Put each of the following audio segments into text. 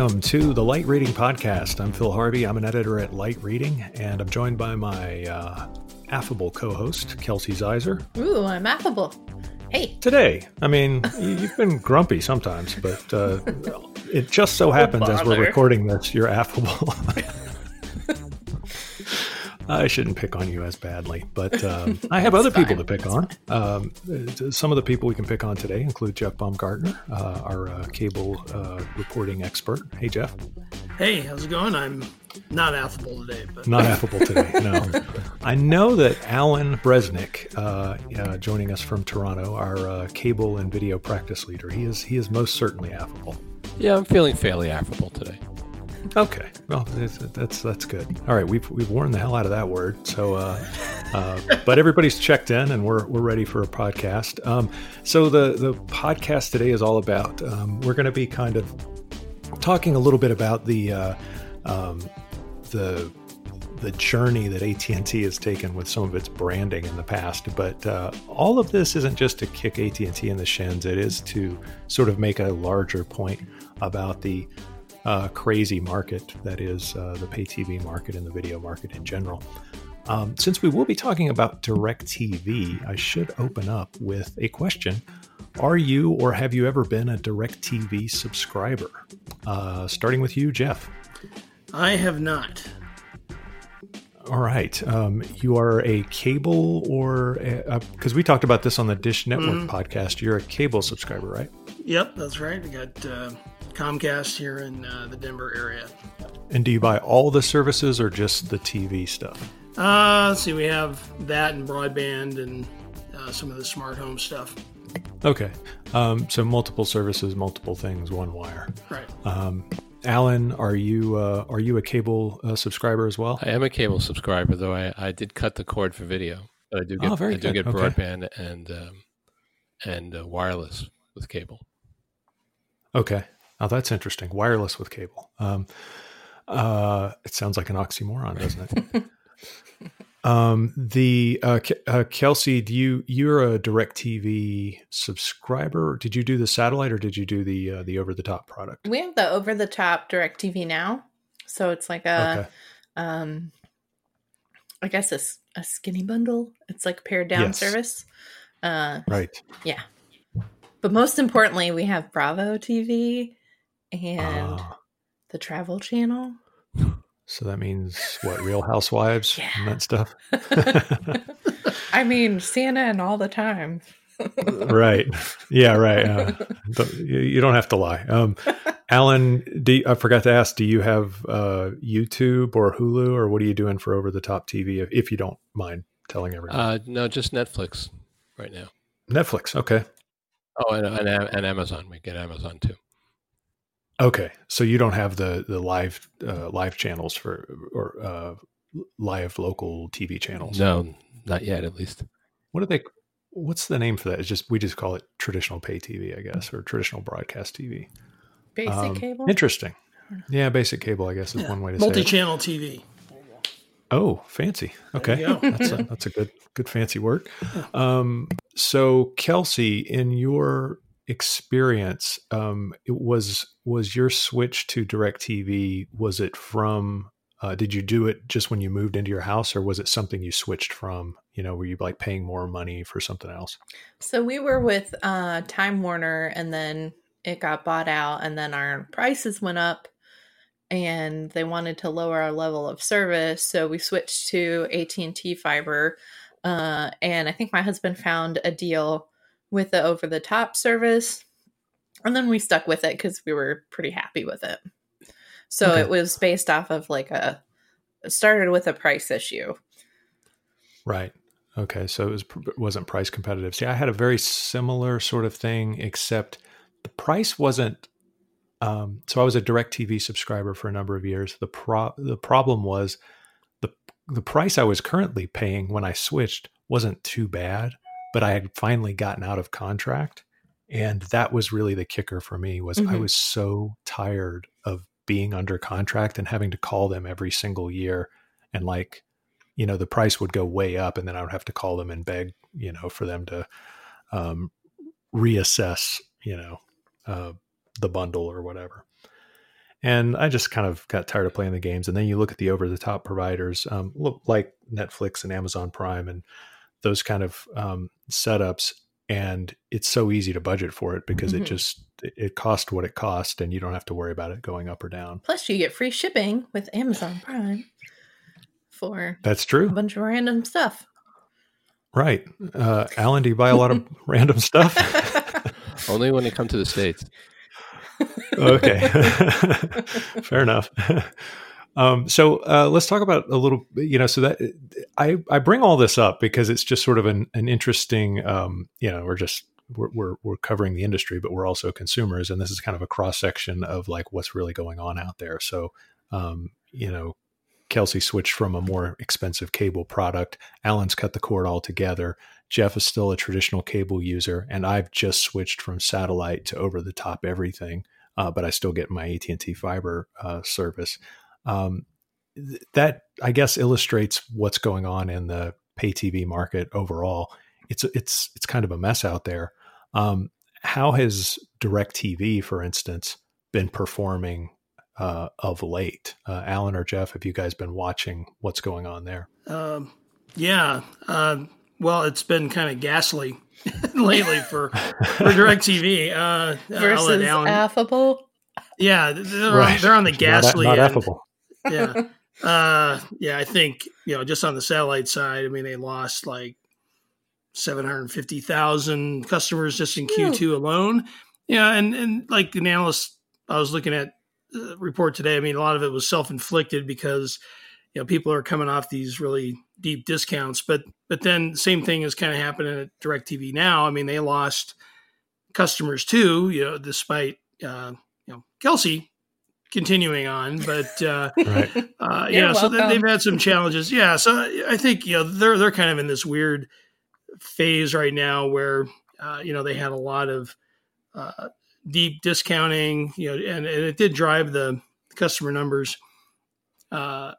welcome to the Light Reading Podcast. I'm Phil Harvey. I'm an editor at Light Reading, and I'm joined by my uh, affable co host, Kelsey Zeiser. Ooh, I'm affable. Hey. Today, I mean, you've been grumpy sometimes, but uh, it just so happens as we're recording this, you're affable. I shouldn't pick on you as badly, but um, I have other fine. people to pick on. Um, some of the people we can pick on today include Jeff Baumgartner, uh, our uh, cable uh, reporting expert. Hey, Jeff. Hey, how's it going? I'm not affable today, but not affable today. No, I know that Alan Bresnick, uh, uh, joining us from Toronto, our uh, cable and video practice leader, he is he is most certainly affable. Yeah, I'm feeling fairly affable today. Okay, well that's that's good. All right, we've we've worn the hell out of that word. So, uh, uh, but everybody's checked in, and we're we're ready for a podcast. Um, so the the podcast today is all about. Um, we're going to be kind of talking a little bit about the uh, um, the the journey that AT&T has taken with some of its branding in the past. But uh, all of this isn't just to kick AT&T in the shins. It is to sort of make a larger point about the uh, crazy market that is uh, the pay TV market and the video market in general. Um, since we will be talking about DirecTV, I should open up with a question. Are you or have you ever been a DirecTV subscriber? Uh, starting with you, Jeff. I have not. All right. Um, you are a cable or because we talked about this on the Dish Network mm. podcast. You're a cable subscriber, right? Yep, that's right. We got uh, Comcast here in uh, the Denver area. And do you buy all the services or just the TV stuff? Uh, let's see. We have that and broadband and uh, some of the smart home stuff. Okay. Um, so multiple services, multiple things, one wire. Right. Um, Alan, are you uh, are you a cable uh, subscriber as well? I am a cable subscriber, though I, I did cut the cord for video, but I do get oh, I do get okay. broadband and um, and uh, wireless with cable. Okay. Oh, that's interesting. Wireless with cable. Um, uh, it sounds like an oxymoron, doesn't it? um, the uh, uh, Kelsey, do you you're a DirecTV subscriber? Did you do the satellite or did you do the uh, the over the top product? We have the over the top DirecTV now, so it's like a, okay. um, I guess a, a skinny bundle. It's like pared down yes. service. Uh, right. Yeah. But most importantly, we have Bravo TV and uh, the Travel Channel. So that means what? Real Housewives yeah. and that stuff. I mean, CNN all the time. right. Yeah. Right. Uh, you don't have to lie. Um, Alan, do, I forgot to ask. Do you have uh, YouTube or Hulu, or what are you doing for over the top TV? If, if, you don't mind telling everyone. Uh, no, just Netflix right now. Netflix. Okay. Oh, and, and, and Amazon. We get Amazon too. Okay, so you don't have the the live uh, live channels for or uh, live local TV channels. No, not yet, at least. What are they? What's the name for that? It's just we just call it traditional pay TV, I guess, or traditional broadcast TV. Basic um, cable. Interesting. Yeah, basic cable, I guess, is yeah. one way to say. multi-channel TV. Oh, fancy. Okay, that's a, that's a good good fancy word. Um, so, Kelsey, in your experience um, it was was your switch to DirecTV was it from uh, did you do it just when you moved into your house or was it something you switched from? You know were you like paying more money for something else? So we were with uh, time warner and then it got bought out and then our prices went up and they wanted to lower our level of service so we switched to at&t fiber uh, and i think my husband found a deal with the over the top service. And then we stuck with it because we were pretty happy with it. So okay. it was based off of like a started with a price issue. Right. Okay. So it was wasn't price competitive. See, I had a very similar sort of thing, except the price wasn't. Um, so I was a DirecTV subscriber for a number of years. The pro the problem was the the price I was currently paying when I switched wasn't too bad but I had finally gotten out of contract. And that was really the kicker for me was mm-hmm. I was so tired of being under contract and having to call them every single year and like, you know, the price would go way up and then I would have to call them and beg, you know, for them to um, reassess, you know, uh, the bundle or whatever. and I just kind of got tired of playing the games. And then you look at the over the top providers, um, like Netflix and Amazon Prime, and those kind of um, setups, and it's so easy to budget for it because mm-hmm. it just it cost what it cost, and you don't have to worry about it going up or down. Plus, you get free shipping with Amazon Prime for that's true. A bunch of random stuff. Right, uh, Alan. Do you buy a lot of random stuff? Only when they come to the states. okay, fair enough. Um, so uh, let's talk about a little. You know, so that I I bring all this up because it's just sort of an an interesting. Um, you know, we're just we're, we're, we're covering the industry, but we're also consumers, and this is kind of a cross section of like what's really going on out there. So, um, you know, Kelsey switched from a more expensive cable product. Alan's cut the cord altogether. Jeff is still a traditional cable user, and I've just switched from satellite to over the top everything. Uh, but I still get my AT and T fiber uh, service. Um, th- that I guess illustrates what's going on in the pay TV market overall. It's it's it's kind of a mess out there. Um, how has DirecTV, for instance, been performing uh, of late? Uh, Alan or Jeff, have you guys been watching what's going on there? Um, yeah. Uh, well, it's been kind of ghastly lately for for DirecTV. Uh, Versus Alan, affable. Yeah, they're, right. on, they're on the ghastly not, not affable. Yeah. Uh, yeah, I think you know just on the satellite side. I mean, they lost like 750,000 customers just in Q2 alone. Yeah, and and like the analyst, I was looking at the report today. I mean, a lot of it was self inflicted because you know people are coming off these really deep discounts, but but then same thing is kind of happening at Directv now. I mean, they lost customers too. You know, despite uh, you know Kelsey continuing on, but uh, right. uh, yeah, so they've had some challenges. Yeah, so I think you know they're they're kind of in this weird phase right now where uh, you know they had a lot of uh, deep discounting, you know, and, and, it did drive the customer numbers uh,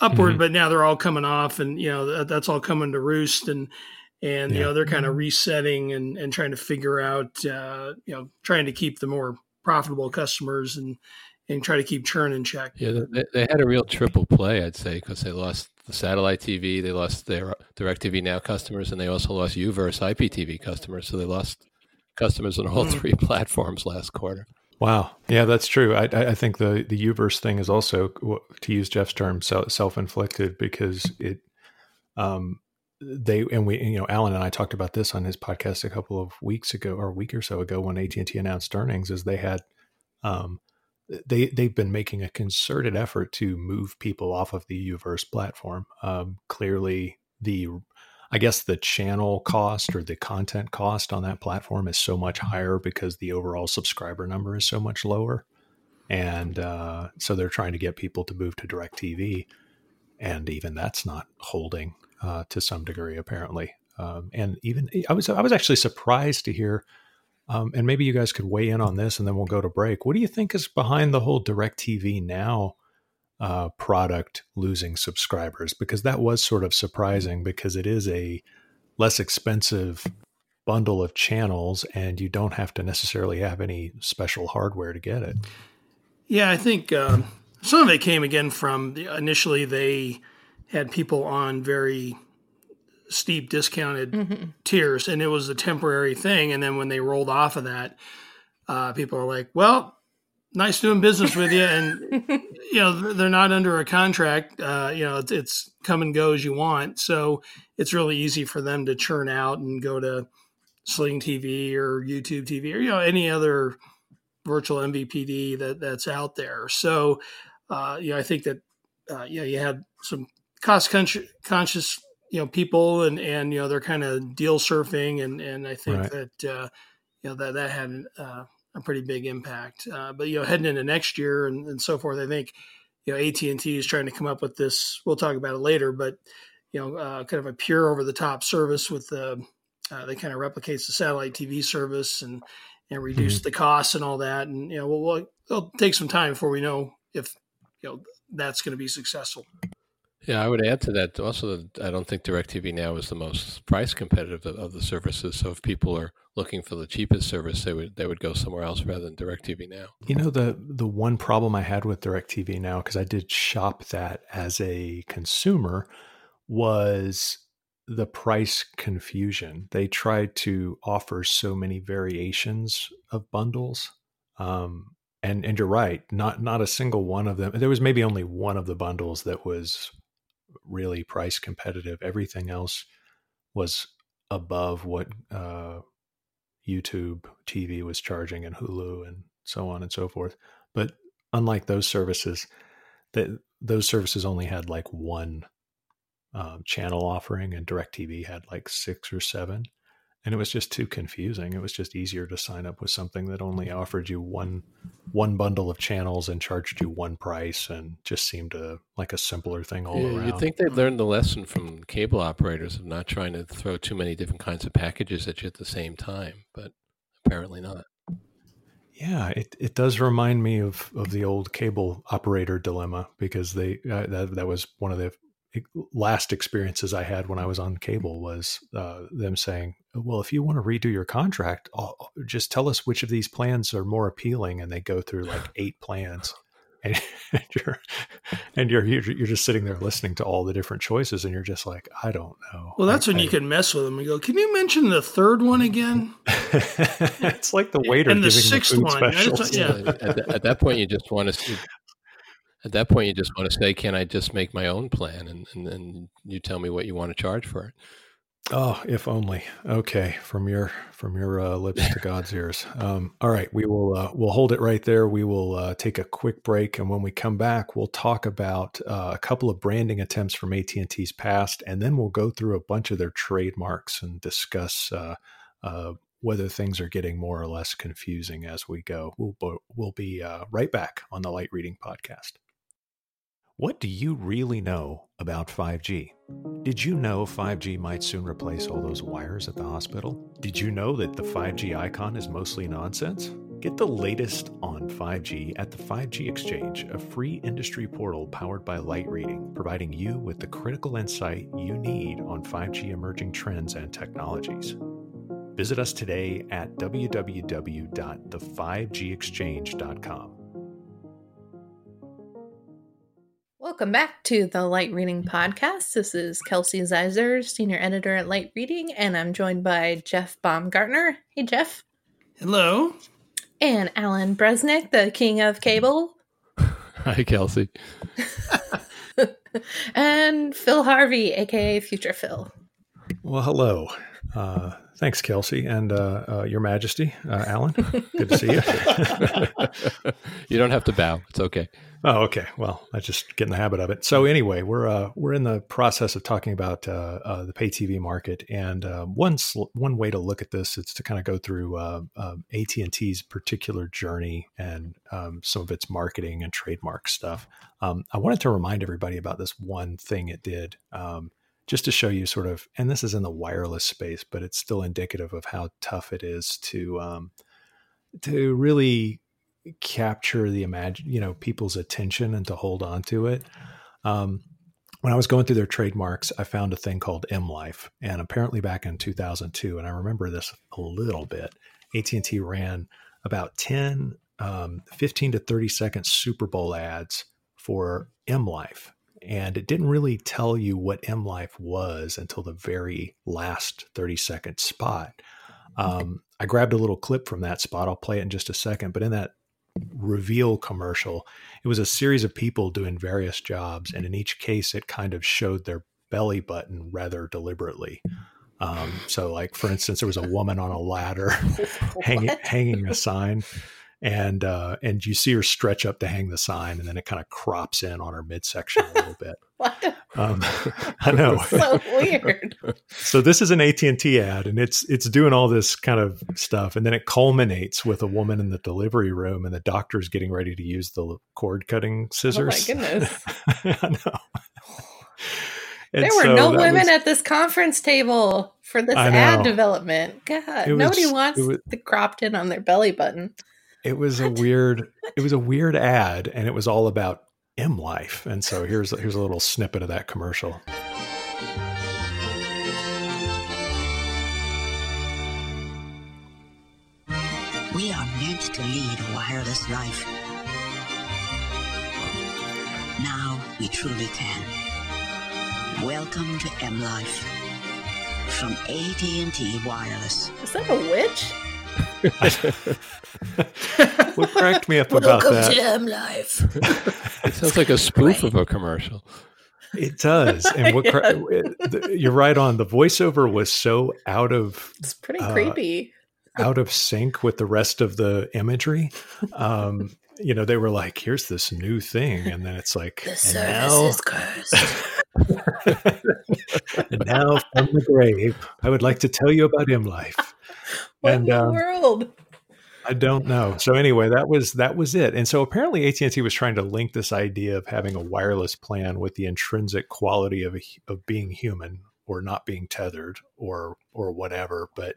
upward, mm-hmm. but now they're all coming off, and you know that, that's all coming to roost, and and yeah. you know they're kind of mm-hmm. resetting and and trying to figure out, uh, you know, trying to keep the more profitable customers and and try to keep churn in check. Yeah, they, they had a real triple play, I'd say, because they lost the satellite TV, they lost their DirecTV Now customers, and they also lost UVerse IPTV customers. So they lost customers on all hmm. three platforms last quarter. Wow, yeah, that's true. I, I think the the UVerse thing is also, to use Jeff's term, self inflicted because it, um, they and we, you know, Alan and I talked about this on his podcast a couple of weeks ago or a week or so ago when AT and T announced earnings, is they had, um, they they've been making a concerted effort to move people off of the Uverse platform. Um, clearly, the I guess the channel cost or the content cost on that platform is so much higher because the overall subscriber number is so much lower, and uh, so they're trying to get people to move to Directv, and even that's not holding uh, to some degree apparently. Um, and even I was I was actually surprised to hear um, and maybe you guys could weigh in on this and then we'll go to break. What do you think is behind the whole DirecTV Now uh, product losing subscribers? Because that was sort of surprising because it is a less expensive bundle of channels and you don't have to necessarily have any special hardware to get it. Yeah, I think um, some of it came again from the, initially they had people on very steep discounted mm-hmm. tiers, and it was a temporary thing. And then when they rolled off of that, uh, people are like, "Well, nice doing business with you," and you know they're not under a contract. Uh, you know, it's, it's, come and go as you want, so it's really easy for them to churn out and go to Sling TV or YouTube TV or you know any other virtual MVPD that that's out there. So, uh, you know, I think that uh, yeah, you had some cost conscious you know people and and you know they're kind of deal surfing and and I think right. that uh, you know that that had uh, a pretty big impact. Uh, but you know heading into next year and, and so forth, I think you know AT and T is trying to come up with this. We'll talk about it later, but you know uh, kind of a pure over the top service with the uh, that kind of replicates the satellite TV service and and reduce mm-hmm. the costs and all that. And you know we'll, we'll it'll take some time before we know if you know that's going to be successful. Yeah, I would add to that also. That I don't think Directv now is the most price competitive of, of, the services. So if people are looking for the cheapest service, they would they would go somewhere else rather than Directv now. You know the the one problem I had with Directv now because I did shop that as a consumer was the price confusion. They tried to offer so many variations of bundles. Um, and and you're right, not not a single one of them. There was maybe only one of the bundles that was really price competitive. Everything else was above what uh, YouTube TV was charging and Hulu and so on and so forth. But unlike those services, that those services only had like one um, channel offering, and DirecTV had like six or seven and it was just too confusing. It was just easier to sign up with something that only offered you one one bundle of channels and charged you one price, and just seemed to like a simpler thing all yeah, around. You'd think they'd learned the lesson from cable operators of not trying to throw too many different kinds of packages at you at the same time, but apparently not. Yeah, it, it does remind me of, of the old cable operator dilemma because they uh, that that was one of the last experiences I had when I was on cable was uh, them saying, "Well, if you want to redo your contract, I'll, just tell us which of these plans are more appealing." And they go through like eight plans, and, and you're and you're you're just sitting there listening to all the different choices, and you're just like, "I don't know." Well, that's I, when I, you can mess with them and go, "Can you mention the third one again?" it's like the waiter and the sixth the one. Yeah. At, at, that point, you just want to at that point, you just want to say, "Can I just make my own plan?" And, and and you tell me what you want to charge for it. Oh, if only. Okay, from your from your uh, lips to God's ears. Um, all right, we will uh, we'll hold it right there. We will uh, take a quick break, and when we come back, we'll talk about uh, a couple of branding attempts from AT and T's past, and then we'll go through a bunch of their trademarks and discuss uh, uh, whether things are getting more or less confusing as we go. We'll we'll be right back on the Light Reading Podcast. What do you really know about 5G? Did you know 5G might soon replace all those wires at the hospital? Did you know that the 5G icon is mostly nonsense? Get the latest on 5G at the 5G Exchange, a free industry portal powered by Light Reading, providing you with the critical insight you need on 5G emerging trends and technologies. Visit us today at www.the5gexchange.com. Welcome back to the Light Reading Podcast. This is Kelsey Zeiser, Senior Editor at Light Reading, and I'm joined by Jeff Baumgartner. Hey, Jeff. Hello. And Alan Bresnick, the King of Cable. Hi, Kelsey. and Phil Harvey, aka Future Phil. Well, hello. Uh, thanks, Kelsey, and uh, uh, Your Majesty, uh, Alan. Good to see you. you don't have to bow; it's okay. Oh, okay. Well, I just get in the habit of it. So anyway, we're uh, we're in the process of talking about uh, uh, the pay TV market, and uh, one sl- one way to look at this is to kind of go through uh, um, AT and T's particular journey and um, some of its marketing and trademark stuff. Um, I wanted to remind everybody about this one thing it did, um, just to show you sort of, and this is in the wireless space, but it's still indicative of how tough it is to um, to really capture the imagine you know people's attention and to hold on to it um, when i was going through their trademarks i found a thing called m life and apparently back in 2002 and i remember this a little bit at&t ran about 10 um, 15 to 30 second super bowl ads for m life and it didn't really tell you what m life was until the very last 30 second spot um, I grabbed a little clip from that spot. I'll play it in just a second. But in that reveal commercial. It was a series of people doing various jobs, and in each case, it kind of showed their belly button rather deliberately. Um, so, like for instance, there was a woman on a ladder hanging hanging a sign, and uh, and you see her stretch up to hang the sign, and then it kind of crops in on her midsection a little bit. Um, I know, so weird. so this is an AT and T ad, and it's it's doing all this kind of stuff, and then it culminates with a woman in the delivery room, and the doctor's getting ready to use the cord cutting scissors. Oh my goodness! I know. And there were so no women was, at this conference table for this ad development. God, nobody wants was, the cropped in on their belly button it was a weird it was a weird ad and it was all about M Life. And so here's here's a little snippet of that commercial. We are meant to lead a wireless life. Now we truly can. Welcome to M Life from AT&T Wireless. Is that a witch? What cracked me up about Welcome that? to M Life. It sounds like a spoof of a commercial. It does, and what cra- the- you're right on. The voiceover was so out of It's pretty Uh, creepy. out of sync with the rest of the imagery. Um, you know, they were like, "Here's this new thing," and then it's like, The and service now, is cursed. and now from the grave, I would like to tell you about M Life. What and, in the um, world? I don't know. So anyway, that was that was it. And so apparently AT and T was trying to link this idea of having a wireless plan with the intrinsic quality of a, of being human or not being tethered or or whatever. But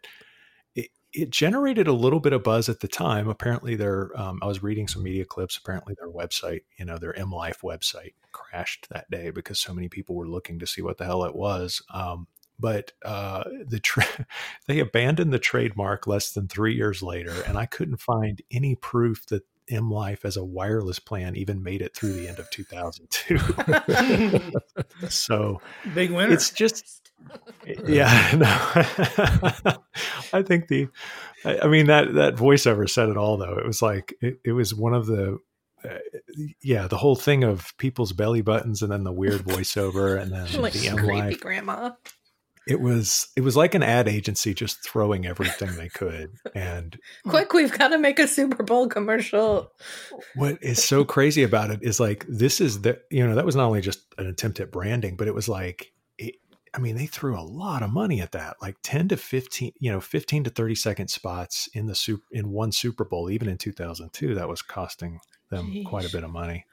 it, it generated a little bit of buzz at the time. Apparently, their um, I was reading some media clips. Apparently, their website, you know, their M Life website crashed that day because so many people were looking to see what the hell it was. Um, but uh, the tra- they abandoned the trademark less than three years later, and I couldn't find any proof that M Life as a wireless plan even made it through the end of 2002. so Big winner. it's just, yeah, no. I think the, I I mean that that voiceover said it all though. It was like it, it was one of the. Uh, yeah, the whole thing of people's belly buttons and then the weird voiceover and then like the M creepy Life grandma. It was it was like an ad agency just throwing everything they could and Quick, we've got to make a Super Bowl commercial. what is so crazy about it is like this is the you know that was not only just an attempt at branding but it was like it, i mean they threw a lot of money at that like 10 to 15 you know 15 to 30 second spots in the soup in one super bowl even in 2002 that was costing them quite a bit of money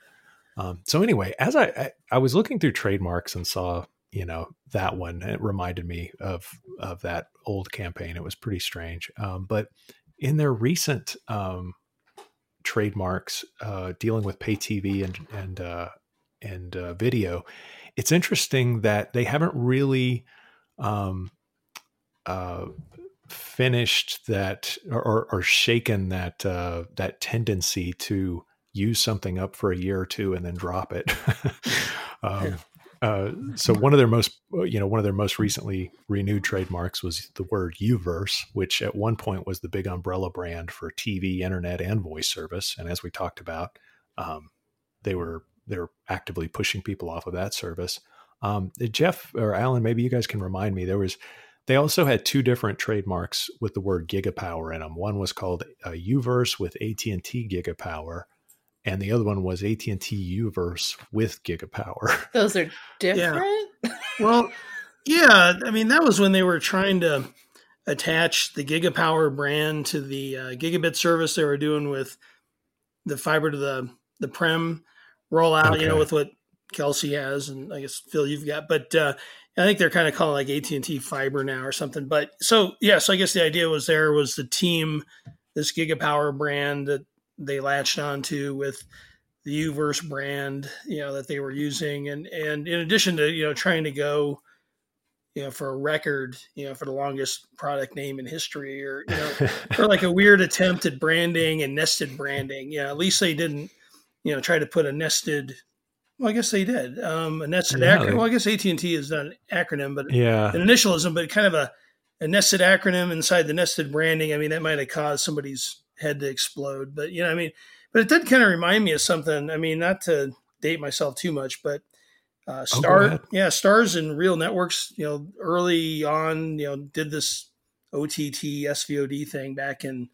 um, so anyway as I, I i was looking through trademarks and saw you know that one. It reminded me of of that old campaign. It was pretty strange. Um, but in their recent um, trademarks uh, dealing with pay tv and and uh, and uh, video it's interesting that they haven't really um, uh, finished that or, or, shaken that uh, that tendency to use something up for a year or two and then drop it. um, uh, so one of their most, you know, one of their most recently renewed trademarks was the word Uverse, which at one point was the big umbrella brand for TV, internet, and voice service. And as we talked about, um, they were they were actively pushing people off of that service. Um, Jeff or Alan, maybe you guys can remind me. There was they also had two different trademarks with the word gigapower in them. One was called uh, Uverse with AT and T gigapower, and the other one was AT and T Uverse with gigapower. Those are different. well, yeah. I mean, that was when they were trying to attach the Gigapower brand to the uh, gigabit service they were doing with the fiber to the the prem rollout. You know, with what Kelsey has, and I guess Phil you've got, but. uh I think they're kind of calling like AT and T Fiber now or something. But so yeah, so I guess the idea was there was the team, this Gigapower brand that they latched onto with the Uverse brand, you know, that they were using, and and in addition to you know trying to go, you know, for a record, you know, for the longest product name in history, or you know, or like a weird attempt at branding and nested branding. Yeah, at least they didn't, you know, try to put a nested. Well, I guess they did. Um, a nested Yeah, acronym. they- Well, I guess AT and T is not an acronym, but yeah, an initialism, but kind of a, a nested acronym inside the nested branding. I mean, that might have caused somebody's head to explode. But you know, I mean, but it did kind of remind me of something. I mean, not to date myself too much, but uh, Oh, Star, ahead. yeah, Starz and RealNetworks. You know, early on, you know, did this OTT SVOD thing back in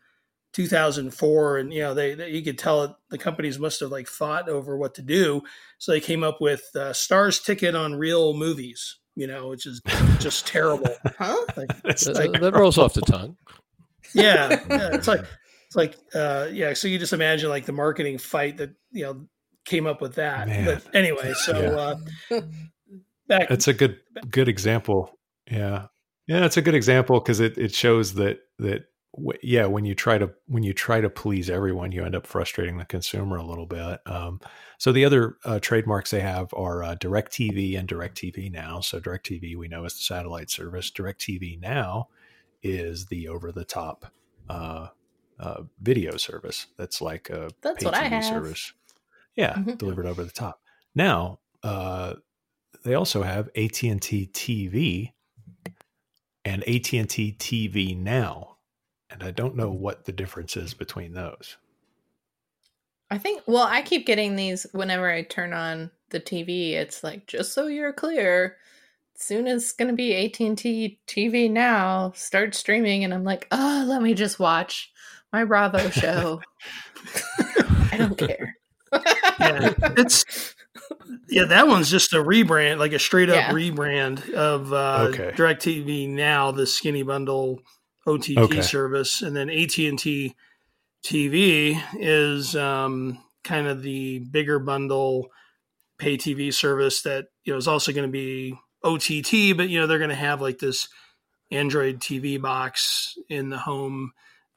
2004, and you know, they, they you could tell it, the companies must have like fought over what to do, so they came up with uh, Starz Ticket on RealMovies. You know, which is just terrible. Huh? Like, It's That, like- that rolls off the tongue. yeah, yeah, it's like it's like uh, yeah. So you just imagine like the marketing fight that you know came up with that. Man. But anyway, so uh, back It's a good good example. Yeah. Yeah, that's a good example because it, it shows that that w- yeah, when you try to when you try to please everyone, you end up frustrating the consumer a little bit. Um, so the other uh, trademarks they have are uh, DirecTV and DirecTV Now. So DirecTV we know is the satellite service. DirecTV Now is the over the top uh, uh, video service. That's like a That's pay what I have. service. Yeah, Mhm. delivered over the top. Now uh, they also have AT and T TV and AT and T TV Now, and I don't know what the difference is between those. I think. Well, I keep getting these whenever I turn on the TV. It's like just so you're clear. Soon as it's gonna be AT and T TV now. Start streaming, and I'm like, oh, let me just watch my Bravo show. I don't care. yeah, it's yeah. That one's just a rebrand, like a straight up Yeah. rebrand of uh, Okay. Directv Now, the skinny bundle OTT Okay. service, and then AT and T TV is um, kind of the bigger bundle pay TV service that you know is also going to be OTT, but you know they're going to have like this Android TV box in the home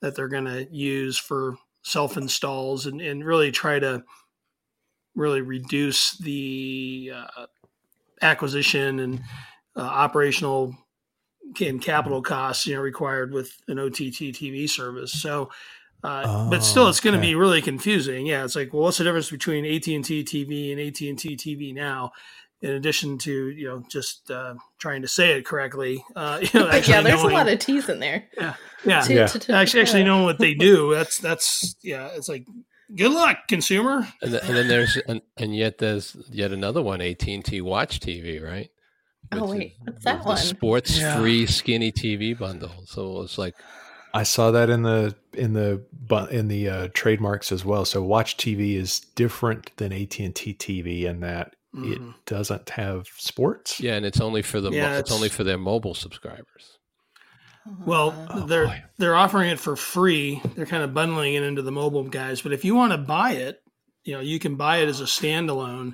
that they're going to use for self installs and, and really try to really reduce the uh, acquisition and uh, operational and capital costs you know required with an OTT TV service. So, uh, but still, Oh, it's going to okay. be really confusing. Yeah, it's like, well, what's the difference between AT and T TV and AT and T TV now? In addition to you know just uh, trying to say it correctly, uh, you know, actually yeah, there's knowing, a lot of T's in there. yeah, To- Yeah. to- to- actually actually knowing what they do. That's that's yeah. It's like good luck, consumer. And, th- and then there's and, and yet there's yet another one, AT and T Watch TV, right? Oh, wait, the- what's that one? Sports Yeah. free skinny TV bundle. So it's like I saw that in the in the in the uh, trademarks as well. So Watch TV is different than AT and T TV in that Mhm. it doesn't have sports. yeah, and it's only for the mo- it's, it's- only for their mobile subscribers. Well, Oh, they're boy. they're offering it for free. They're kind of bundling it into the mobile guys. But if you want to buy it, you know, you can buy it as a standalone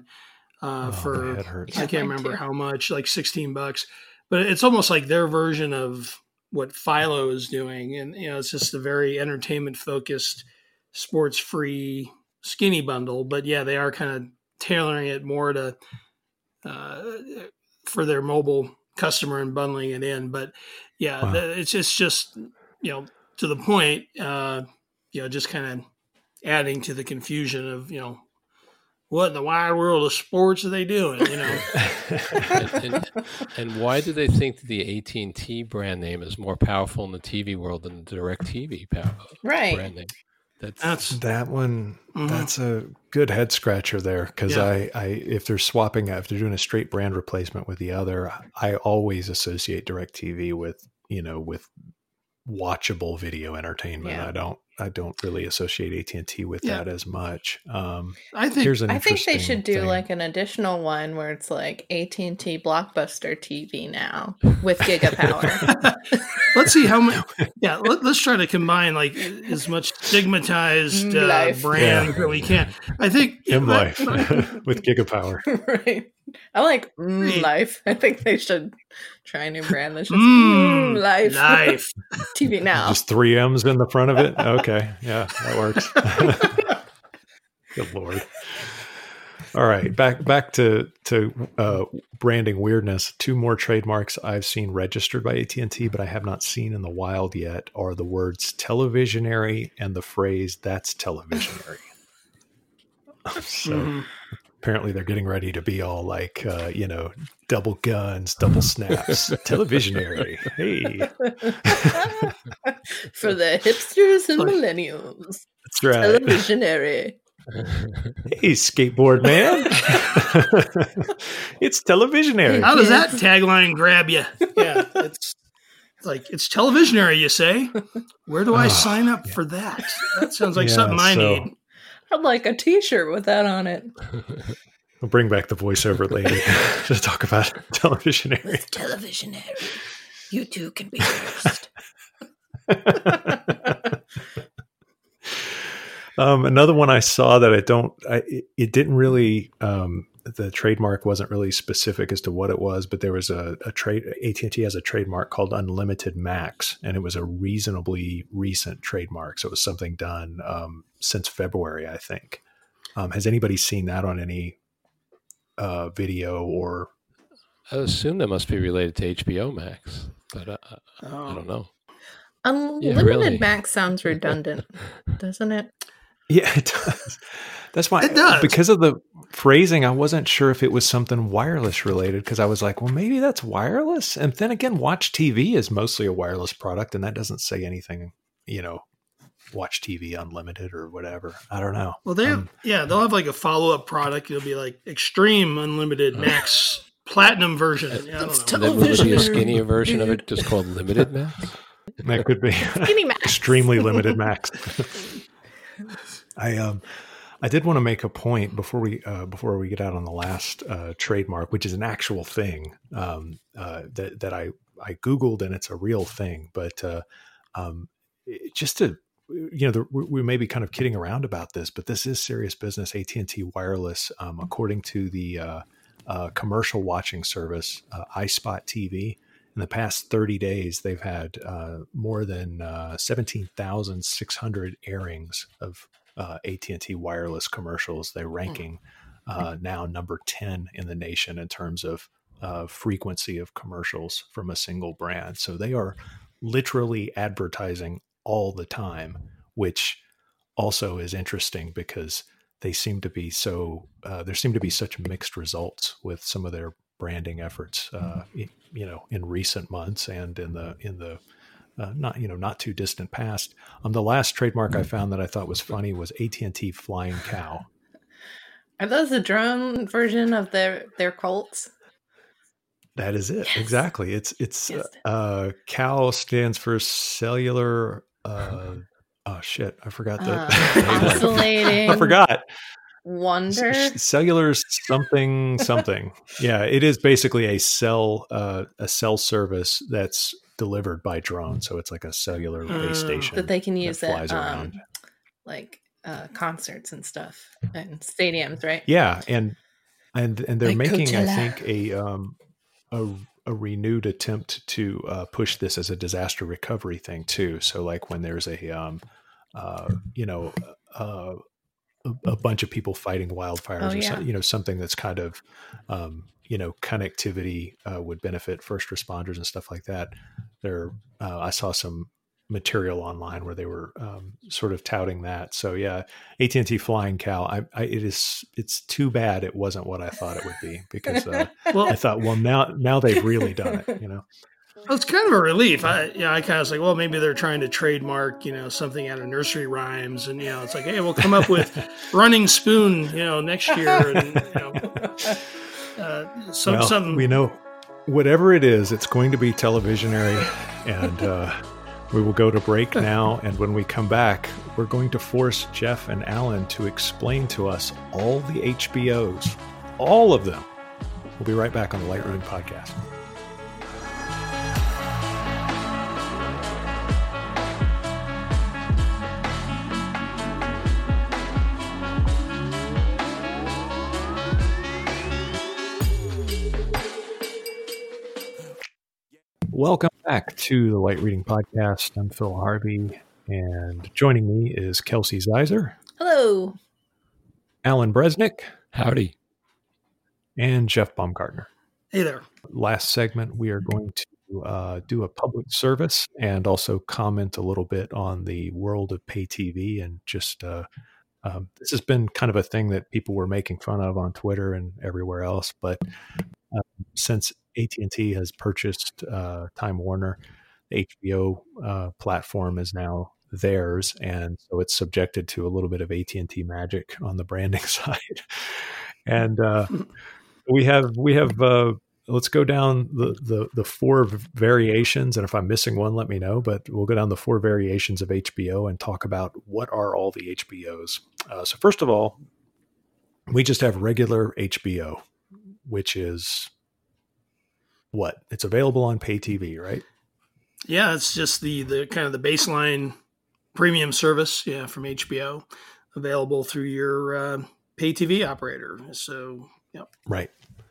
uh, Oh, for hurts. I can't remember how much, like sixteen bucks. But it's almost like their version of what Philo is doing, and you know, it's just a very entertainment focused, sports free skinny bundle. But yeah, they are kind of tailoring it more to uh, for their mobile customer and bundling it in. But yeah, Wow. the- it's just just you know to the point. Uh, you know, just kind of adding to the confusion of you know what in the wide world of sports are they doing? You know, and, and, and why do they think that the AT and T brand name is more powerful in the TV world than the Direct TV power, Right. brand name? That's, that's That one, Mhm. that's a good head scratcher there because Yeah. I, I, if they're swapping, if they're doing a straight brand replacement with the other, I always associate Directv with, you know, with watchable video entertainment. Yeah. I don't, I don't really associate AT and T with Yeah. that as much. Um, I think here's an I think they should do thing. like an additional one where it's like AT and T Blockbuster TV now with Gigapower. let's see how much. Yeah, let, us try to combine like as much stigmatized uh, Life. brands that we can. I think in life with Gigapower. right. I like mm, Life. I think they should try to new brand that's just Mm, mm, Life. life. TV now. Just three M's in the front of it. Okay. Yeah, that works. Good Lord. All right, back back to to uh, branding weirdness. Two more trademarks I've seen registered by AT and T, but I have not seen in the wild yet. Are the words "televisionary" and the phrase "that's televisionary." so Mhm. Apparently, they're getting ready to be all like, uh, you know, double guns, double snaps, televisionary. Hey, For the hipsters and Like- millennials. that's right. Televisionary. Hey, skateboard man. it's televisionary. How does that tagline grab you? Yeah, it's it's like it's televisionary. You say, where do I Oh, sign up for that? That sounds like Yeah, something I so- need. I'd like a T-shirt with that on it. We'll bring back the voiceover lady to talk about televisionary. With televisionary, you too can be first. um, another one I saw that I don't, I, it, it didn't really um, the trademark wasn't really specific as to what it was, but there was a, a trade. AT and T has a trademark called Unlimited Max, and it was a reasonably recent trademark. So it was something done um, since February, I think. Um, has anybody seen that on any uh, video or? I assume that must be related to HBO Max, but uh, I Oh. don't know. Unlimited really. max sounds redundant, doesn't it? Yeah, it does. That's why It does. because of the phrasing. I wasn't sure if it was something wireless related because I was like, well, maybe that's wireless. And then again, Watch TV is mostly a wireless product, and that doesn't say anything. You know, Watch TV Unlimited or whatever. I don't know. Well, they have, Um, yeah, they'll have like a follow up product. It'll be like Extreme Unlimited Max Platinum version. Yeah, I It's don't know. And then will there be a skinnier version of it just called Limited Max? that could be Skinny max. extremely limited max. I um I did want to make a point before we uh, before we get out on the last uh, trademark, which is an actual thing um, uh, that that I I googled and it's a real thing. But uh, um, just to you know, the, we may be kind of kidding around about this, but this is serious business. AT and T Wireless, um, according to the uh, uh, commercial watching service uh, iSpot TV, in the past 30 days, they've had uh, more than uh, 17,600 airings of uh, AT&T wireless commercials. They're ranking uh, now number 10 in the nation in terms of uh, frequency of commercials from a single brand. So they are literally advertising all the time, which also is interesting because they seem to be so uh, there seem to be such mixed results with some of their branding efforts uh, y- you know in recent months and in the in the uh, not you know not too distant past um the last trademark i found that i thought was funny was at&t flying cow Are those the drone version of their their Colts? that is it Yes. exactly it's it's Yes. uh cow stands for cellular uh oh shit i forgot that. Uh, oscillating. i forgot Wonder. S- cellular something something yeah it is basically a cell uh, a cell service that's delivered by drone so it's like a cellular base Mm. station that they can use that at flies um, around. like uh, concerts and stuff and stadiums, right? yeah and and and they're Like making i think a um a, a renewed attempt to uh, push this as a disaster recovery thing too so like when there's a um uh you know uh a, a bunch of people fighting wildfires Oh, or yeah. you know something that's kind of um you know connectivity uh, would benefit first responders and stuff like that there uh, i saw some material online where they were um, sort of touting that so yeah at&t flying cow I, I it is it's too bad it wasn't what i thought it would be because uh, i thought well now now they've really done it you know it's kind of a relief. I, yeah, I kind of was like, well, maybe they're trying to trademark, you know, something out of nursery rhymes, and you know, it's like, hey, we'll come up with running spoon, you know, next year, and you know, uh, some well, something. we know whatever it is it's going to be televisionary and uh, we will go to break now and when we come back we're going to force jeff and alan to explain to us all the hbos all of them. We'll be right back on the light Reading podcast. Welcome back to the Light Reading Podcast. I'm Phil Harvey, and joining me is Kelsey Zeiser, Hello. Alan Bresnick, Howdy. and Jeff Baumgartner. hey there. Last segment, we are going to uh, do a public service and also comment a little bit on the world of pay TV and just. Uh, um, this has been kind of a thing that people were making fun of on Twitter and everywhere else, but um, since AT&T has purchased uh, Time Warner, the HBO uh, platform is now theirs, and so it's subjected to a little bit of AT&T magic on the branding side. And uh, we have we have uh, let's go down the, the the four variations, and if I'm missing one, let me know. But we'll go down the four variations of HBO and talk about what are all the HBOs. Uh, so first of all, we just have regular HBO, which is what it's available on pay TV, right? Yeah, it's just the the kind of the baseline premium service, yeah, from HBO, available through your uh, pay TV operator. So Yep. Right.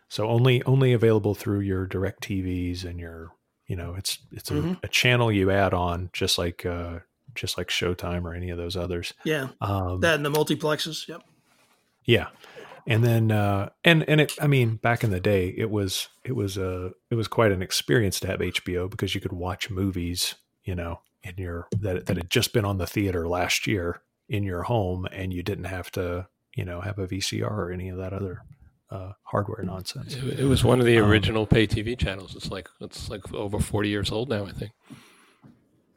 So only only available through your direct TVs and your you know it's it's a, Mhm. a channel you add on just like uh just like Showtime or any of those others. Yeah. Um, That and the multiplexes. Yep. Yeah. And then uh and and it I mean back in the day it was it was a it was quite an experience to have HBO because you could watch movies, you know, in your that that had just been on the theater last year in your home and you didn't have to, you know, have a VCR or any of that other uh hardware nonsense. It, it was one of the Um, original pay TV channels. It's like it's like over forty years old now. I think.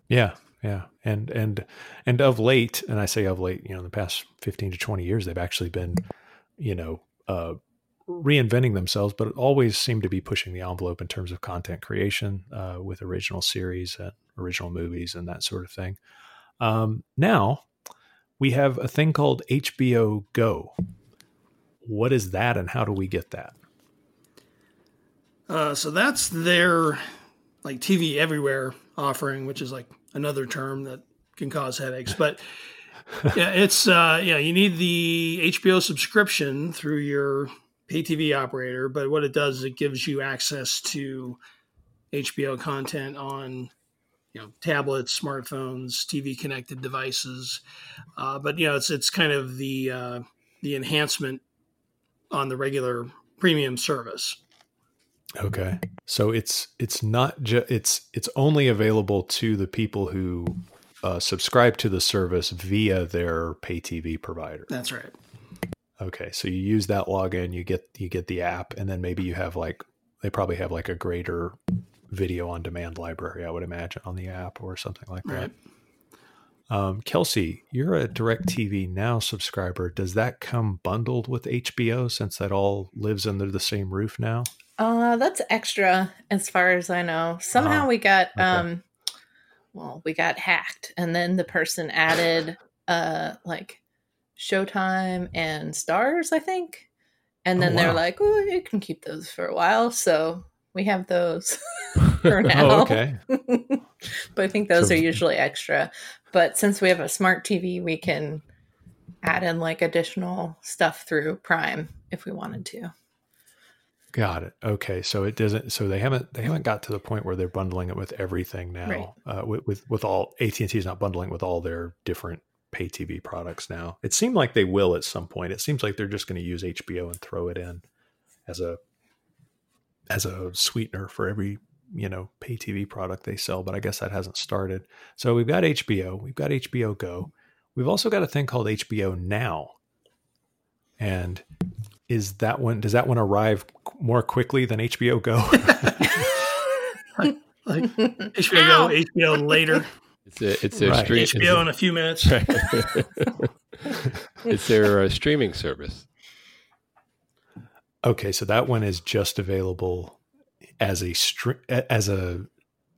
Yeah, yeah, and and and of late, and I say of late, you know, the past fifteen to twenty years, they've actually been, you know, uh, reinventing themselves, but always seem to be pushing the envelope in terms of content creation uh, with original series and original movies and that sort of thing. Um, now we have a thing called HBO Go. What is that, and how do we get that? Uh, so that's their like TV everywhere offering, which is like another term that can cause headaches. But yeah, it's uh, yeah, you need the HBO subscription through your pay TV operator. But what it does is it gives you access to HBO content on you know tablets, smartphones, TV connected devices. Uh, but you know, it's it's kind of the uh, the enhancement on the regular premium service. Okay. So it's it's not just it's it's only available to the people who uh, subscribe to the service via their pay TV provider. That's right. Okay. So you use that login, you get you get the app, and then maybe you have like they probably have like a greater video on demand library, I would imagine, on the app or something like that. Right. Um, Kelsey, you're a DirecTV Now subscriber. Does that come bundled with HBO since that all lives under the same roof now? Uh, that's extra as far as I know. Somehow Oh, we got okay. um well, we got hacked and then the person added uh like Showtime and Starz, I think. And Oh, then they're like, "Oh, you can keep those for a while." So we have those for now. Oh, okay. but I think those So- are usually extra. But since we have a smart TV, we can add in like additional stuff through Prime if we wanted to. Got it. Okay, so it doesn't. So they haven't. They haven't got to the point where they're bundling it with everything now. Right. Uh, with, with with all AT and T is not bundling with all their different pay TV products now. It seemed like they will at some point. It seems like they're just going to use HBO and throw it in as a as a sweetener for every you know pay TV product they sell. But I guess that hasn't started. So we've got HBO. We've got HBO Go. We've also got a thing called HBO Now. And is that one? Does that one arrive more quickly than HBO Go? Like HBO Go, HBO later, It's a, it's their Right. stream. HBO in a few minutes. it's their uh, streaming service. okay, so that one is just available as a str- as a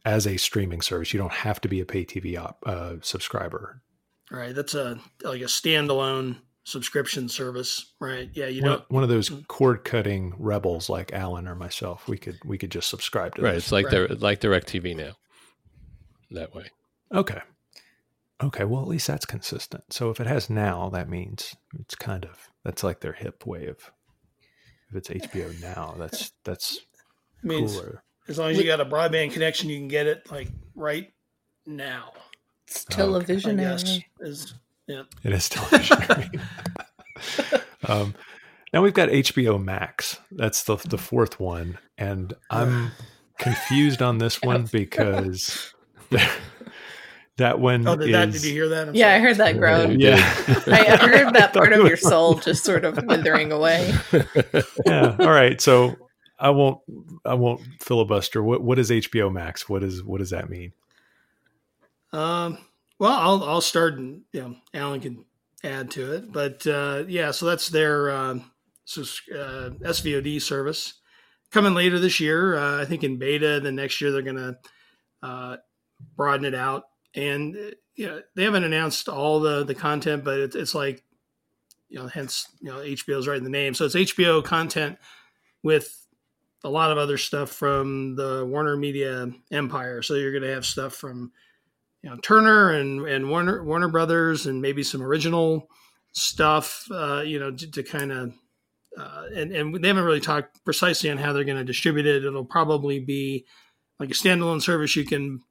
as a streaming service. You don't have to be a pay TV op, uh, subscriber. Right. That's a like a standalone subscription service. Right. Yeah. You know, one of those mm. cord cutting rebels like Alan or myself, we could we could just subscribe to it, Right. this. It's like Right. their like DirecTV now. That way. Okay. Okay, well at least that's consistent. So if it has now, that means it's kind of that's like their hip way of if it's HBO now, that's that's I mean, cooler. as long as you got a broadband connection, you can get it like right now. It's Oh, okay. Television. guess is yeah. It is television. um, now we've got HBO Max. That's the the fourth one, and I'm confused on this one because that one Oh, did that? is Did you hear that? I'm Yeah, I heard that groan. yeah. I I heard that thought part of your was- soul just sort of withering away. yeah. All right. So I won't I won't filibuster. What what is HBO Max? What is what does that mean? Um, well, I'll I'll start, and you know, Alan can add to it. But uh, yeah, so that's their um, uh, SVOD service coming later this year. Uh, I think in beta. Then next year they're going to uh, broaden it out, and uh, you know they haven't announced all the the content, but it's, it's like you know, hence you know HBO's right in the name. So it's HBO content with a lot of other stuff from the Warner Media empire. So you're going to have stuff from you know Turner and and Warner Warner Brothers and maybe some original stuff. Uh, you know to, to kind of uh, and and they haven't really talked precisely on how they're going to distribute it. It'll probably be like a standalone service you can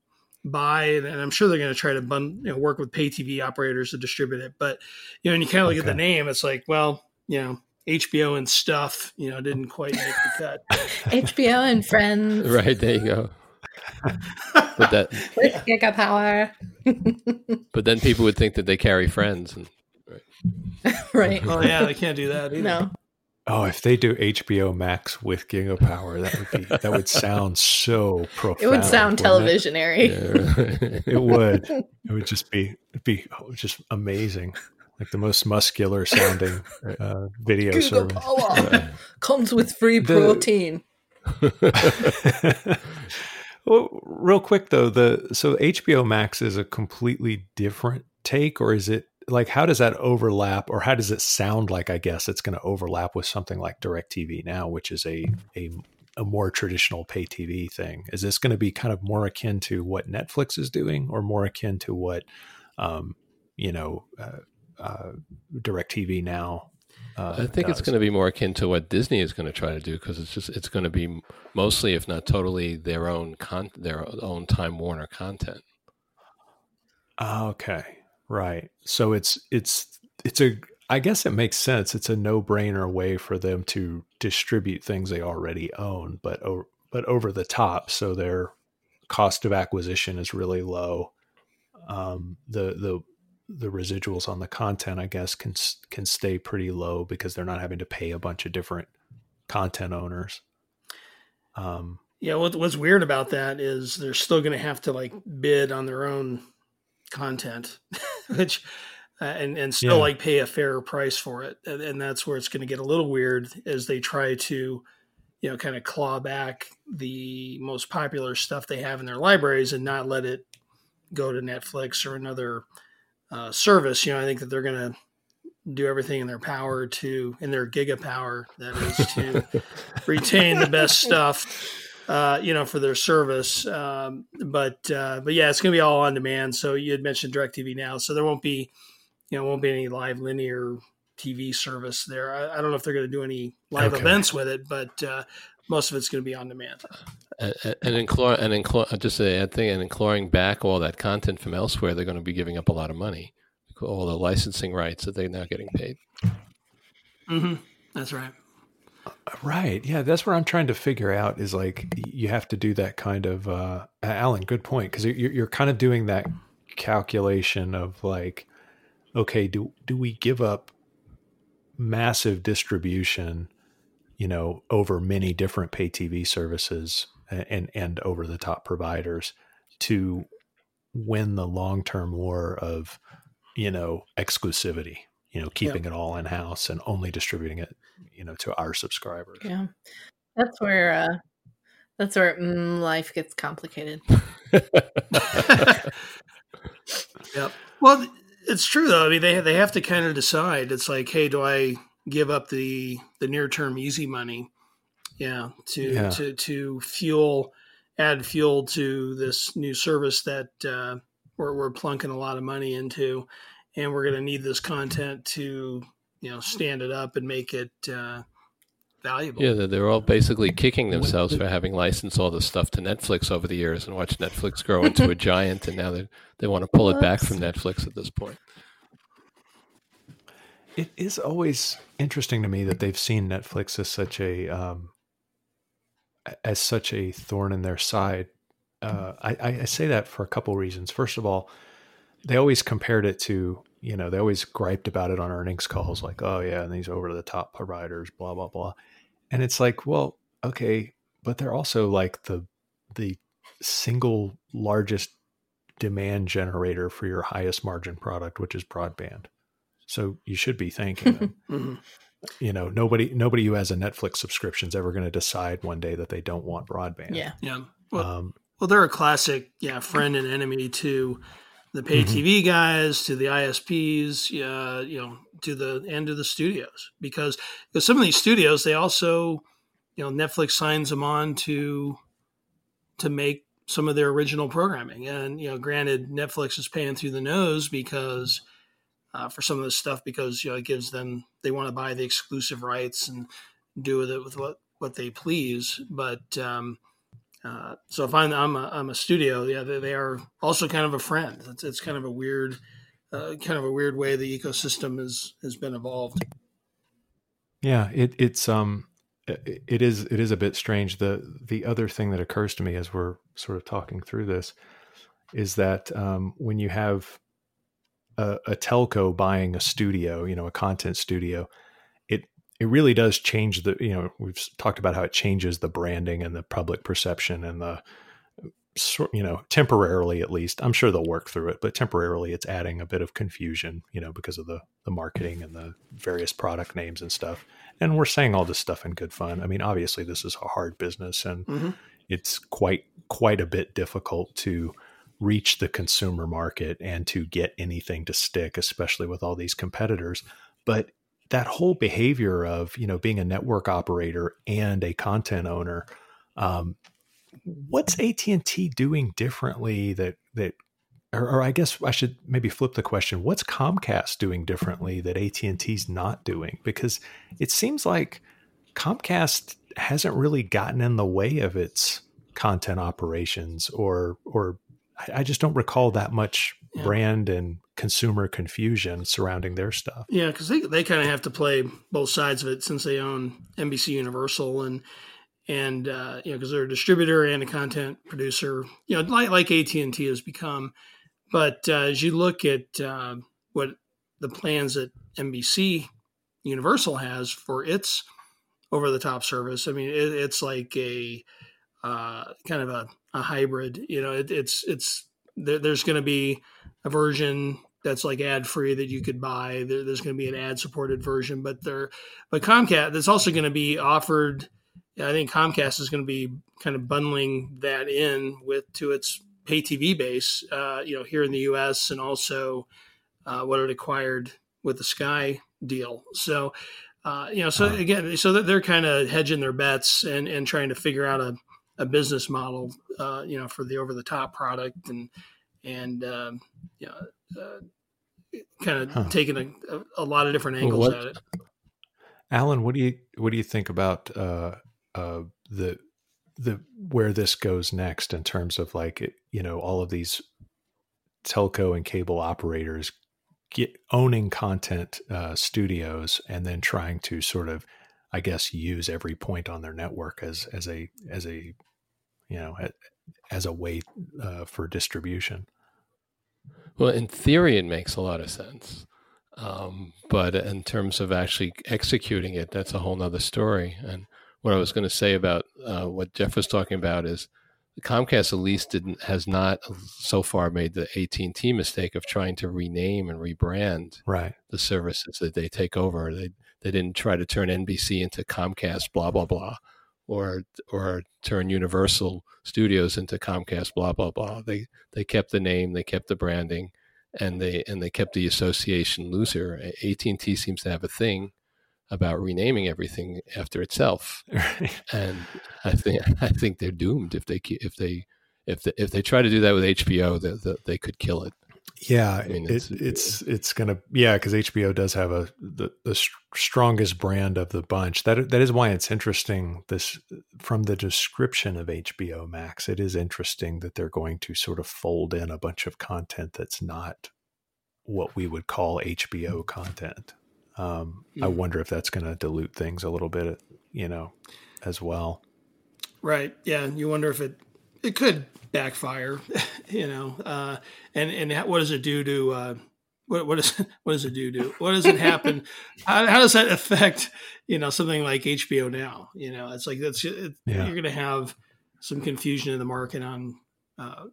buy, and I'm sure they're going to try to bun, you know, work with pay TV operators to distribute it. But you know, when you kind of look okay. at the name, it's like, well, you know, HBO and stuff, you know, didn't quite make the cut. HBO and Friends, right there you go. but that with GigaPower. but then people would think that they carry Friends, and right. right. Oh yeah, they can't do that either. No. Oh, if they do HBO Max with GigaPower, that would be that would sound so profound. It would sound televisionary. It? Yeah. it would. It would just be be just amazing, like the most muscular sounding uh, video Giga service. Power comes with free protein. Well, real quick though, the so HBO Max is a completely different take, or is it like how does that overlap or how does it sound like i guess it's going to overlap with something like directv now which is a, a a more traditional pay tv thing? Is this going to be kind of more akin to what netflix is doing or more akin to what um, you know uh, uh, directv now uh, I think does. it's going to be more akin to what Disney is going to try to do because it's just it's going to be mostly, if not totally, their own con their own Time Warner content. Okay, Right. So it's it's it's a I guess it makes sense. It's a no-brainer way for them to distribute things they already own, but but over the top, so their cost of acquisition is really low. Um, the the the residuals on the content, I guess, can can stay pretty low because they're not having to pay a bunch of different content owners. Um, yeah, what, what's weird about that is they're still going to have to like bid on their own content, which uh, and and still yeah. like pay a fair price for it, and, and that's where it's going to get a little weird as they try to, you know, kind of claw back the most popular stuff they have in their libraries and not let it go to Netflix or another uh, service. You know, I think that they're going to do everything in their power to in their giga power that is to retain the best stuff uh, you know, for their service. Um, but uh, but yeah, it's going to be all on demand. So you had mentioned Directv now, so there won't be, you know, won't be any live linear TV service there. I, I don't know if they're going to do any live okay. events with it, but uh, most of it's going to be on demand. And, and in and in just a add thing, and in clawing back all that content from elsewhere, they're going to be giving up a lot of money, all the licensing rights that they're now getting paid. Mm-hmm. That's right. Right. Yeah, that's what I'm trying to figure out is like you have to do that kind of uh Alan, good point because you're you're kind of doing that calculation of like okay, do do we give up massive distribution, you know, over many different pay TV services and and over the top providers to win the long-term war of, you know, exclusivity, you know, keeping yep. it all in house and only distributing it you know to our subscribers. Yeah. That's where uh that's where mm, life gets complicated. Yep. Well it's true though. I mean they they have to kind of decide. It's like hey do i give up the the near term easy money yeah to yeah. to to fuel add fuel to this new service that uh, we're, we're plunking a lot of money into and we're going to need this content to you know stand it up and make it uh, valuable. Yeah, they're all basically kicking themselves for having licensed all the stuff to Netflix over the years and watched Netflix grow into a giant, and now they they want to pull it back from Netflix at this point. It is always interesting to me that they've seen Netflix as such a um, as such a thorn in their side. Uh, I, I say that for a couple reasons. First of all, they always compared it to you know, they always griped about it on earnings calls, like, oh yeah, and these over the top providers, blah blah blah. And it's like, well, okay, but they're also like the the single largest demand generator for your highest margin product, which is broadband. So you should be thanking them. mm-hmm. You know, nobody nobody who has a Netflix subscription is ever going to decide one day that they don't want broadband. Yeah, yeah. Well, um, well, they're a classic, yeah, friend and enemy to the pay mm-hmm. TV guys to the ISPs, uh, you know, to the end of the studios because because some of these studios they also, you know, Netflix signs them on to to make some of their original programming, and you know, granted, Netflix is paying through the nose because uh, for some of this stuff because you know it gives them they want to buy the exclusive rights and do with it with what what they please. But um, uh, so if I'm I'm a, I'm a studio, yeah, they, they, are also kind of a friend. It's, it's kind of a weird, uh, kind of a weird way the ecosystem has has been evolved. Yeah, it, it's um, it is it is a bit strange. The the other thing that occurs to me as we're sort of talking through this is that um, when you have a, a telco buying a studio, you know, a content studio, it it really does change the you know we've talked about how it changes the branding and the public perception and the you know temporarily at least i'm sure they'll work through it but temporarily it's adding a bit of confusion you know because of the the marketing and the various product names and stuff and we're saying all this stuff in good fun i mean obviously this is a hard business and mm-hmm. it's quite quite a bit difficult to reach the consumer market and to get anything to stick especially with all these competitors but that whole behavior of you know being a network operator and a content owner um, what's AT&T doing differently that that or, or, I guess I should maybe flip the question. What's Comcast doing differently that AT&T's not doing? Because it seems like Comcast hasn't really gotten in the way of its content operations or or I, I just don't recall that much yeah. brand and consumer confusion surrounding their stuff. Yeah, because they, they kind of have to play both sides of it since they own NBC Universal and and uh, you know because they're a distributor and a content producer, you know, like like AT and T has become. But uh, as you look at uh, what the plans that NBC Universal has for its over the top service, I mean, it, it's like a uh, kind of a, a hybrid. You know, it, it's it's there, there's going to be a version that's like ad free that you could buy. There, there's going to be an ad supported version, but there, but Comcast that's also going to be offered I think Comcast is going to be kind of bundling that in with to its pay TV base, uh, you know, here in the U.S. and also uh, what it acquired with the Sky deal. So, uh, you know, so again, so they're kind of hedging their bets and and trying to figure out a, a business model, uh, you know, for the over the top product and and um, you know, uh, kind of huh. taking a, a, lot of different angles well, at it. Alan, what do you what do you think about uh, uh, the the where this goes next in terms of like you know all of these telco and cable operators get owning content uh, studios and then trying to sort of I guess use every point on their network as as a as a you know as a way uh, for distribution. Well, in theory, it makes a lot of sense. Um, but in terms of actually executing it, that's a whole nother story. And what I was going to say about uh, what Jeff was talking about is Comcast at least didn't has not so far made the AT and T mistake of trying to rename and rebrand right. the services that they take over. They they didn't try to turn NBC into Comcast blah blah blah, or or turn Universal Studios into Comcast blah blah blah. They they kept the name, they kept the branding, and they and they kept the association looser. AT and T seems to have a thing about renaming everything after itself. and I think I think they're doomed if they if they if they, if they try to do that with HBO, they, they, they could kill it. Yeah, I mean, it's it, it's it's gonna yeah because HBO does have a the, the strongest brand of the bunch. That that is why it's interesting. This from the description of HBO Max, it is interesting that they're going to sort of fold in a bunch of content that's not what we would call HBO content. Um, mm. I wonder if that's going to dilute things a little bit, you know, as well. Right. Yeah. You wonder if it it could backfire, you know, uh, and and what does it do to uh, what what does what does it do to what does it happen? how, how, does that affect you know something like HBO now? You know, it's like that's it, yeah. you're going to have some confusion in the market on uh,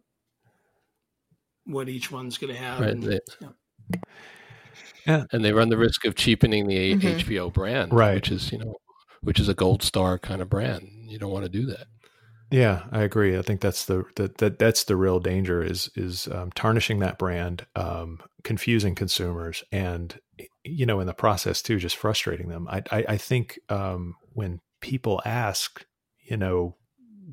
what each one's going to have. Right. And, yeah. Yeah. And they run the risk of cheapening the mm-hmm. HBO brand, right. which is, you know, which is a gold star kind of brand. You don't want to do that. Yeah, I agree. I think that's the that, that that's the real danger is is um, tarnishing that brand, um, confusing consumers, and you know, in the process too, just frustrating them. I I, I think um, when people ask, you know,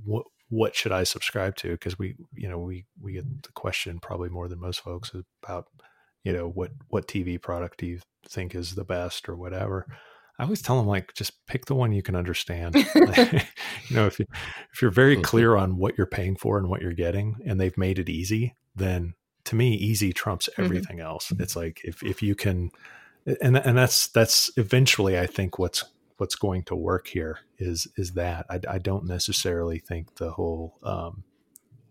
what what should I subscribe to? Because we you know we we get the question probably more than most folks about you know, what what TV product do you think is the best or whatever. I always tell them like just pick the one you can understand. you know, if you if you're very mm-hmm. clear on what you're paying for and what you're getting, and they've made it easy, then to me, easy trumps mm-hmm. everything mm-hmm. else. It's like if if you can, and and that's that's eventually I think what's what's going to work here is is that I, I don't necessarily think the whole um,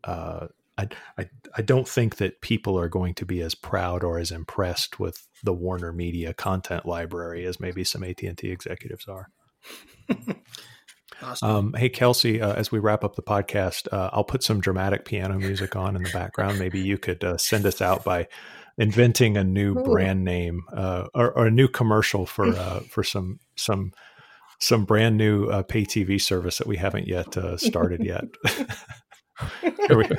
uh, I, I I don't think that people are going to be as proud or as impressed with the Warner Media content library as maybe some AT and T executives are. awesome. um, hey Kelsey, uh, as we wrap up the podcast, uh, I'll put some dramatic piano music on in the background. Maybe you could uh, send us out by inventing a new Ooh. brand name uh, or, or, a new commercial for uh, for some some some brand new uh, pay TV service that we haven't yet uh, started yet. Here we go.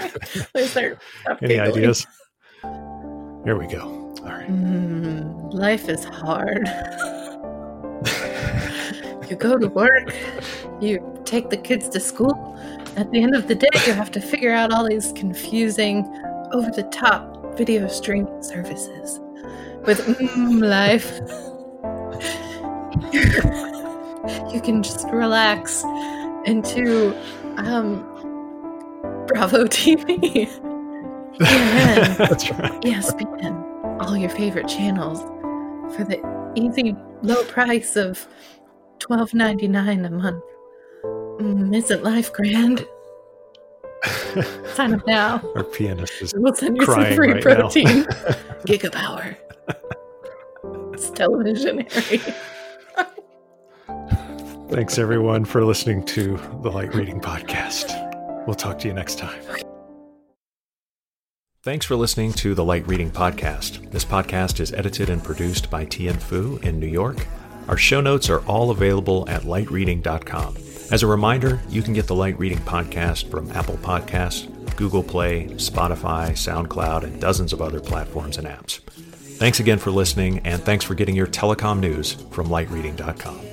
Any ideas? Here we go. All right. Mm, life is hard. you go to work, you take the kids to school. At the end of the day, you have to figure out all these confusing, over the top video streaming services with mm, life you can just relax into um, Bravo TV. That's right. ESPN, all your favorite channels for the easy low price of twelve ninety nine a month. Mm, isn't life grand? Sign up now. Our pianist is we'll send you some free right protein. Gigapower. It's televisionary. Thanks, everyone, for listening to the Light Reading Podcast. We'll talk to you next time. Thanks for listening to the Light Reading Podcast. This podcast is edited and produced by Tian Fu in New York. Our show notes are all available at lightreading.com. As a reminder, you can get the Light Reading Podcast from Apple Podcasts, Google Play, Spotify, SoundCloud, and dozens of other platforms and apps. Thanks again for listening, and thanks for getting your telecom news from lightreading.com.